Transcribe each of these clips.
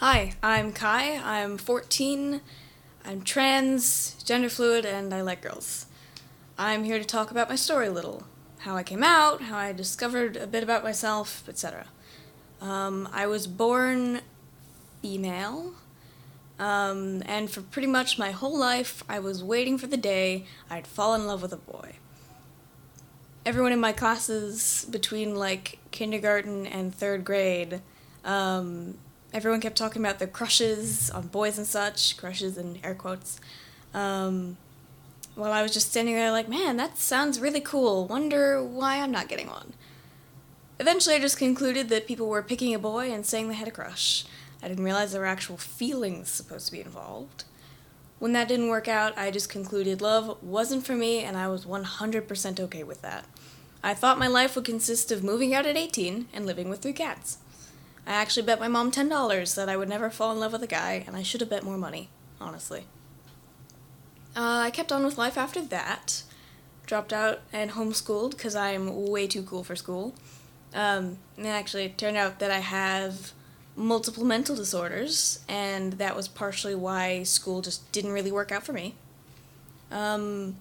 Hi, I'm Kai. I'm 14. I'm trans, gender fluid, and I like girls. I'm here to talk about my story a little how I came out, how I discovered a bit about myself, etc. Um, I was born female, um, and for pretty much my whole life, I was waiting for the day I'd fall in love with a boy. Everyone in my classes between like kindergarten and third grade um, everyone kept talking about their crushes on boys and such, crushes in air quotes. Um, while I was just standing there, like, man, that sounds really cool. Wonder why I'm not getting one. Eventually, I just concluded that people were picking a boy and saying they had a crush. I didn't realize there were actual feelings supposed to be involved. When that didn't work out, I just concluded love wasn't for me, and I was 100% okay with that. I thought my life would consist of moving out at 18 and living with three cats. I actually bet my mom $10 that I would never fall in love with a guy, and I should have bet more money, honestly. Uh, I kept on with life after that. Dropped out and homeschooled because I'm way too cool for school. Um, and actually, it turned out that I have multiple mental disorders, and that was partially why school just didn't really work out for me. Um,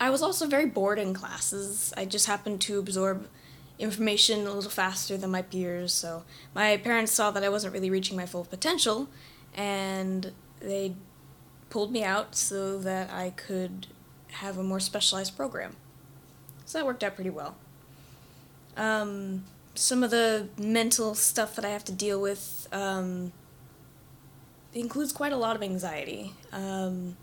I was also very bored in classes. I just happened to absorb information a little faster than my peers. So my parents saw that I wasn't really reaching my full potential, and they pulled me out so that I could have a more specialized program. So that worked out pretty well. Um, some of the mental stuff that I have to deal with um, includes quite a lot of anxiety. Um,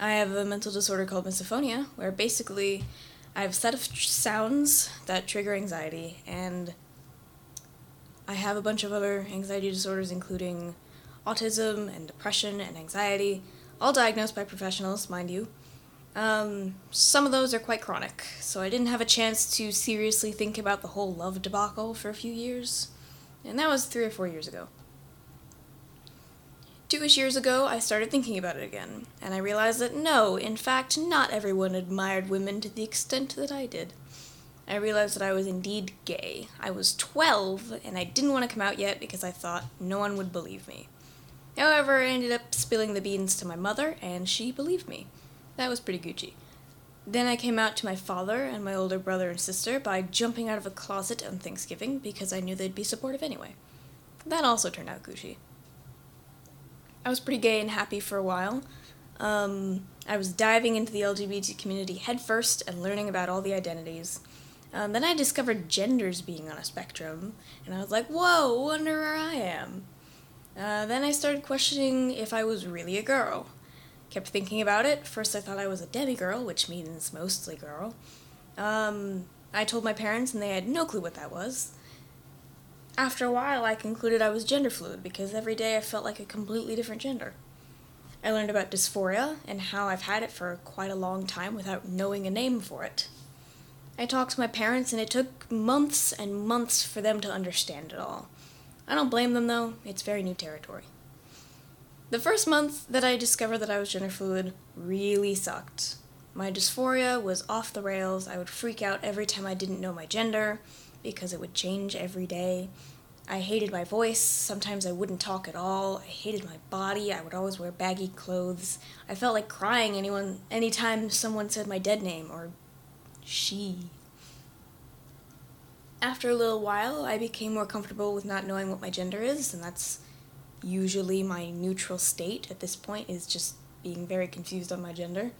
I have a mental disorder called misophonia, where basically I have a set of tr- sounds that trigger anxiety, and I have a bunch of other anxiety disorders, including autism and depression and anxiety, all diagnosed by professionals, mind you. Um, some of those are quite chronic, so I didn't have a chance to seriously think about the whole love debacle for a few years, and that was three or four years ago. Two-ish years ago, I started thinking about it again, and I realized that no, in fact, not everyone admired women to the extent that I did. I realized that I was indeed gay. I was 12, and I didn't want to come out yet because I thought no one would believe me. However, I ended up spilling the beans to my mother, and she believed me. That was pretty Gucci. Then I came out to my father and my older brother and sister by jumping out of a closet on Thanksgiving because I knew they'd be supportive anyway. That also turned out Gucci. I was pretty gay and happy for a while. Um, I was diving into the LGBT community headfirst and learning about all the identities. Um, then I discovered genders being on a spectrum, and I was like, whoa, wonder where I am. Uh, then I started questioning if I was really a girl. Kept thinking about it. First, I thought I was a demigirl, which means mostly girl. Um, I told my parents, and they had no clue what that was. After a while, I concluded I was gender fluid because every day I felt like a completely different gender. I learned about dysphoria and how I've had it for quite a long time without knowing a name for it. I talked to my parents, and it took months and months for them to understand it all. I don't blame them though, it's very new territory. The first month that I discovered that I was gender fluid really sucked. My dysphoria was off the rails. I would freak out every time I didn't know my gender because it would change every day. I hated my voice. Sometimes I wouldn't talk at all. I hated my body. I would always wear baggy clothes. I felt like crying anyone anytime someone said my dead name or she. After a little while, I became more comfortable with not knowing what my gender is, and that's usually my neutral state at this point is just being very confused on my gender.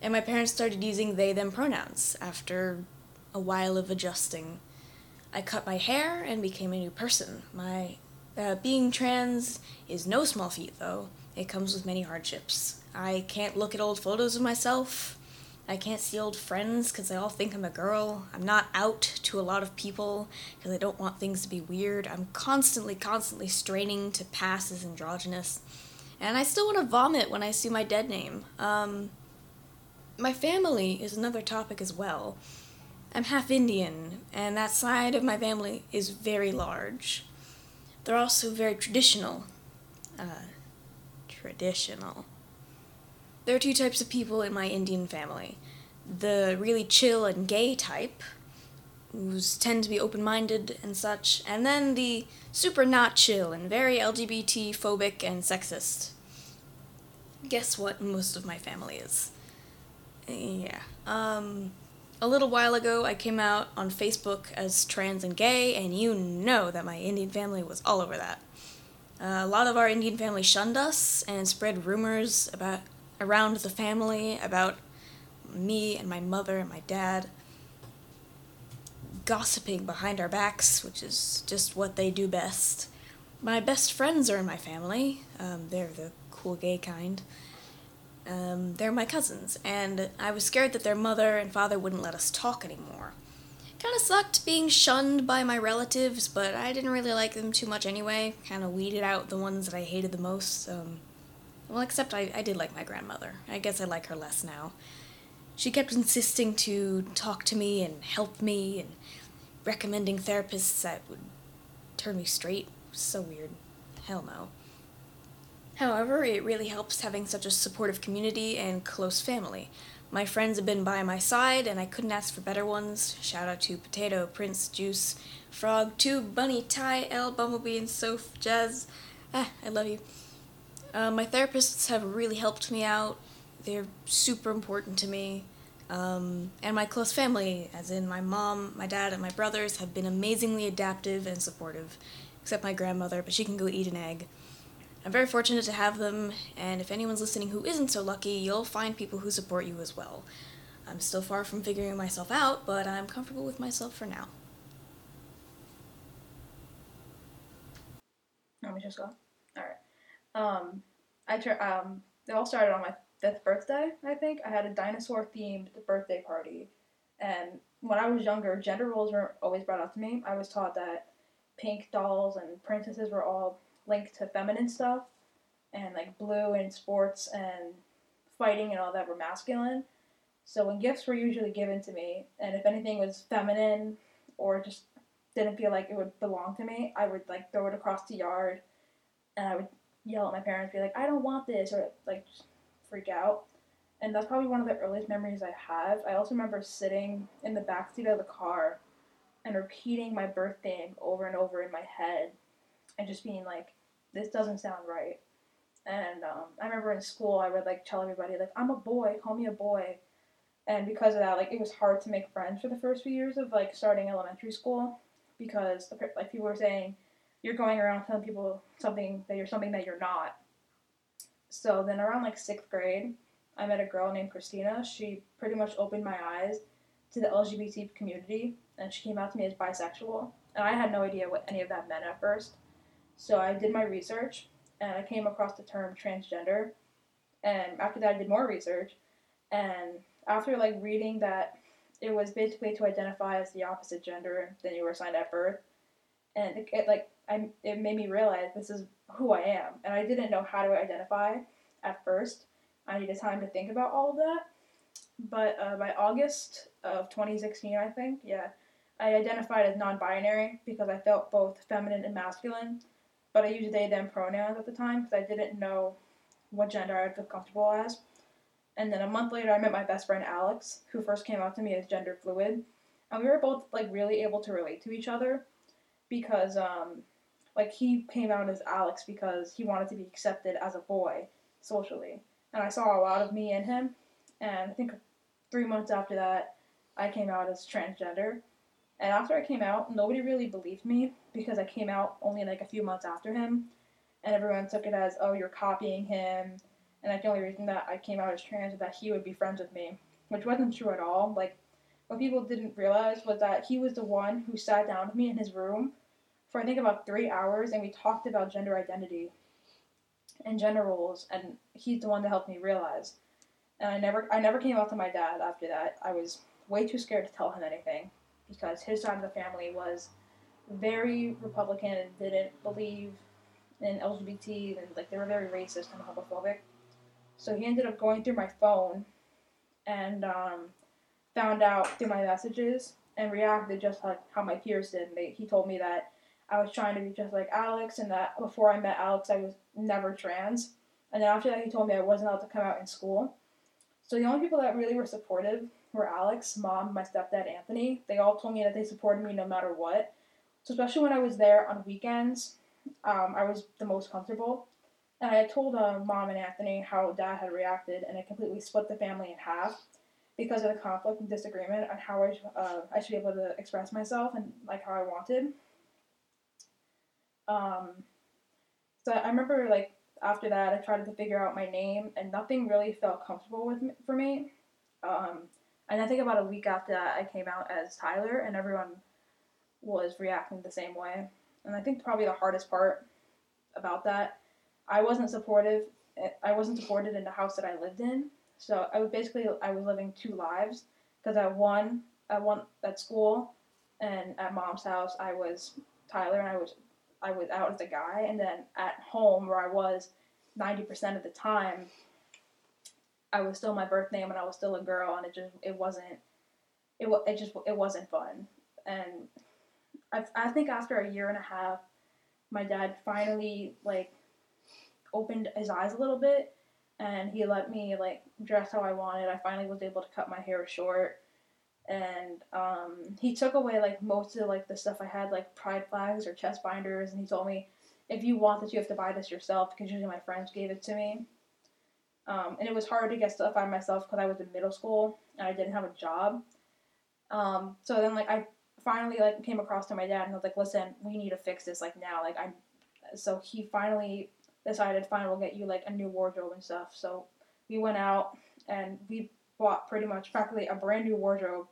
And my parents started using they them pronouns after a while of adjusting. I cut my hair and became a new person. My uh, being trans is no small feat, though. It comes with many hardships. I can't look at old photos of myself. I can't see old friends because they all think I'm a girl. I'm not out to a lot of people because I don't want things to be weird. I'm constantly, constantly straining to pass as androgynous. And I still want to vomit when I see my dead name. Um, my family is another topic as well. I'm half Indian, and that side of my family is very large. They're also very traditional. Uh, traditional. There are two types of people in my Indian family the really chill and gay type, who tend to be open minded and such, and then the super not chill and very LGBT phobic and sexist. Guess what most of my family is? Yeah. Um, a little while ago, I came out on Facebook as trans and gay, and you know that my Indian family was all over that. Uh, a lot of our Indian family shunned us and spread rumors about around the family about me and my mother and my dad gossiping behind our backs, which is just what they do best. My best friends are in my family. Um, they're the cool gay kind. Um, they're my cousins, and I was scared that their mother and father wouldn't let us talk anymore. Kind of sucked being shunned by my relatives, but I didn't really like them too much anyway. Kind of weeded out the ones that I hated the most. Um, well, except I, I did like my grandmother. I guess I like her less now. She kept insisting to talk to me and help me and recommending therapists that would turn me straight. So weird. Hell no. However, it really helps having such a supportive community and close family. My friends have been by my side, and I couldn't ask for better ones. Shout out to Potato, Prince, Juice, Frog, Tube, Bunny, Ty, L, Bumblebee, and Soph, Jazz. Ah, I love you. Uh, my therapists have really helped me out. They're super important to me. Um, and my close family, as in my mom, my dad, and my brothers, have been amazingly adaptive and supportive, except my grandmother, but she can go eat an egg. I'm very fortunate to have them, and if anyone's listening who isn't so lucky, you'll find people who support you as well. I'm still far from figuring myself out, but I'm comfortable with myself for now. Let me just go. All right. Um, I um, it all started on my fifth birthday. I think I had a dinosaur themed birthday party, and when I was younger, gender roles weren't always brought up to me. I was taught that pink dolls and princesses were all linked to feminine stuff, and like blue and sports and fighting and all that were masculine. So when gifts were usually given to me, and if anything was feminine or just didn't feel like it would belong to me, I would like throw it across the yard, and I would yell at my parents, be like, "I don't want this," or like freak out. And that's probably one of the earliest memories I have. I also remember sitting in the back seat of the car and repeating my birthday over and over in my head, and just being like, this doesn't sound right. And um, I remember in school, I would like tell everybody like, I'm a boy, call me a boy. And because of that, like it was hard to make friends for the first few years of like starting elementary school, because like people were saying, you're going around telling people something that you're something that you're not. So then around like sixth grade, I met a girl named Christina. She pretty much opened my eyes to the LGBT community, and she came out to me as bisexual. And I had no idea what any of that meant at first. So I did my research and I came across the term transgender. And after that, I did more research. And after like reading that it was basically to identify as the opposite gender than you were assigned at birth, and it, it like I it made me realize this is who I am, and I didn't know how to identify at first. I needed time to think about all of that. But uh, by August of 2016, I think, yeah, I identified as non-binary because I felt both feminine and masculine but I used they them pronouns at the time because I didn't know what gender I'd feel comfortable as. And then a month later, I met my best friend Alex, who first came out to me as gender fluid, and we were both like really able to relate to each other because um, like he came out as Alex because he wanted to be accepted as a boy socially, and I saw a lot of me in him. And I think three months after that, I came out as transgender, and after I came out, nobody really believed me because I came out only like a few months after him. And everyone took it as, oh, you're copying him. And like the only reason that I came out as trans was that he would be friends with me, which wasn't true at all. Like, what people didn't realize was that he was the one who sat down with me in his room for I think about three hours and we talked about gender identity and gender roles. And he's the one that helped me realize. and I never I never came out to my dad after that. I was way too scared to tell him anything because his side of the family was very Republican and didn't believe in LGBT and like they were very racist and homophobic. So he ended up going through my phone and um, found out through my messages and reacted just like how my peers did. They, he told me that I was trying to be just like Alex and that before I met Alex I was never trans. And then after that he told me I wasn't allowed to come out in school. So the only people that really were supportive were Alex, mom, my stepdad Anthony. They all told me that they supported me no matter what. So especially when I was there on weekends, um, I was the most comfortable. And I had told uh, mom and Anthony how dad had reacted, and it completely split the family in half because of the conflict and disagreement on how I, uh, I should be able to express myself and like how I wanted. Um, so I remember like after that, I tried to figure out my name, and nothing really felt comfortable with me, for me. Um, and I think about a week after that, I came out as Tyler, and everyone was reacting the same way. And I think probably the hardest part about that, I wasn't supportive. I wasn't supported in the house that I lived in. So I was basically I was living two lives because at one at one at school and at mom's house I was Tyler and I was I was out as a guy, and then at home where I was ninety percent of the time, I was still my birth name and I was still a girl, and it just it wasn't it it just it wasn't fun, and I I think after a year and a half, my dad finally like opened his eyes a little bit, and he let me like dress how I wanted. I finally was able to cut my hair short and um, he took away like most of like the stuff I had, like pride flags or chest binders, and he told me, if you want this, you have to buy this yourself because usually my friends gave it to me. Um, and it was hard to get stuff by myself because I was in middle school and I didn't have a job. Um, so then like I finally like came across to my dad and I was like, listen, we need to fix this like now. Like I'm, so he finally decided, fine, we'll get you like a new wardrobe and stuff. So we went out and we bought pretty much practically a brand new wardrobe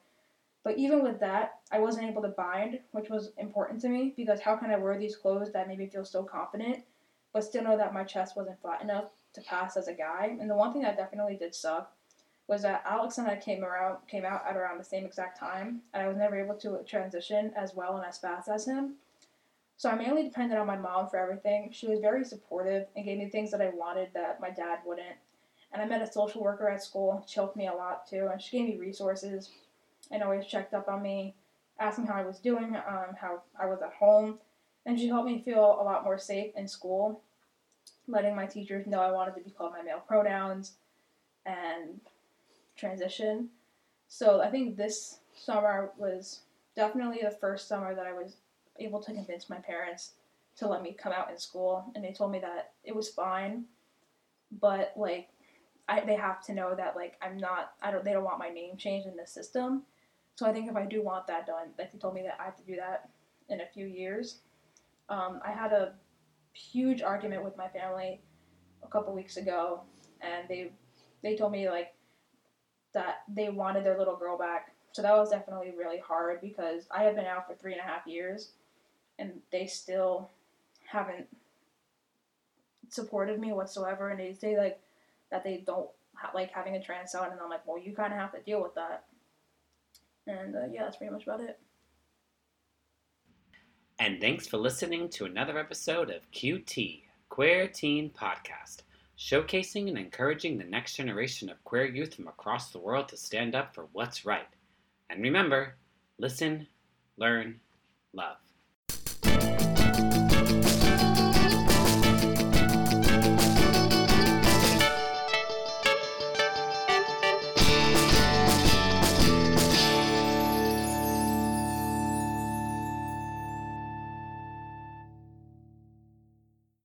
but even with that, I wasn't able to bind, which was important to me because how can I wear these clothes that made me feel so confident, but still know that my chest wasn't flat enough to pass as a guy? And the one thing that definitely did suck was that Alex and I came around came out at around the same exact time, and I was never able to transition as well and as fast as him. So I mainly depended on my mom for everything. She was very supportive and gave me things that I wanted that my dad wouldn't. And I met a social worker at school. She helped me a lot too, and she gave me resources and always checked up on me, asked me how I was doing, um, how I was at home, and she helped me feel a lot more safe in school, letting my teachers know I wanted to be called my male pronouns and transition. So I think this summer was definitely the first summer that I was able to convince my parents to let me come out in school, and they told me that it was fine, but like I, they have to know that like I'm not I don't they don't want my name changed in the system so I think if I do want that done, like they told me that I have to do that in a few years. Um, I had a huge argument with my family a couple weeks ago, and they they told me like that they wanted their little girl back. So that was definitely really hard because I have been out for three and a half years, and they still haven't supported me whatsoever. And they say like that they don't ha- like having a trans son, and I'm like, well, you kind of have to deal with that. And uh, yeah, that's pretty much about it. And thanks for listening to another episode of QT, Queer Teen Podcast, showcasing and encouraging the next generation of queer youth from across the world to stand up for what's right. And remember, listen, learn, love.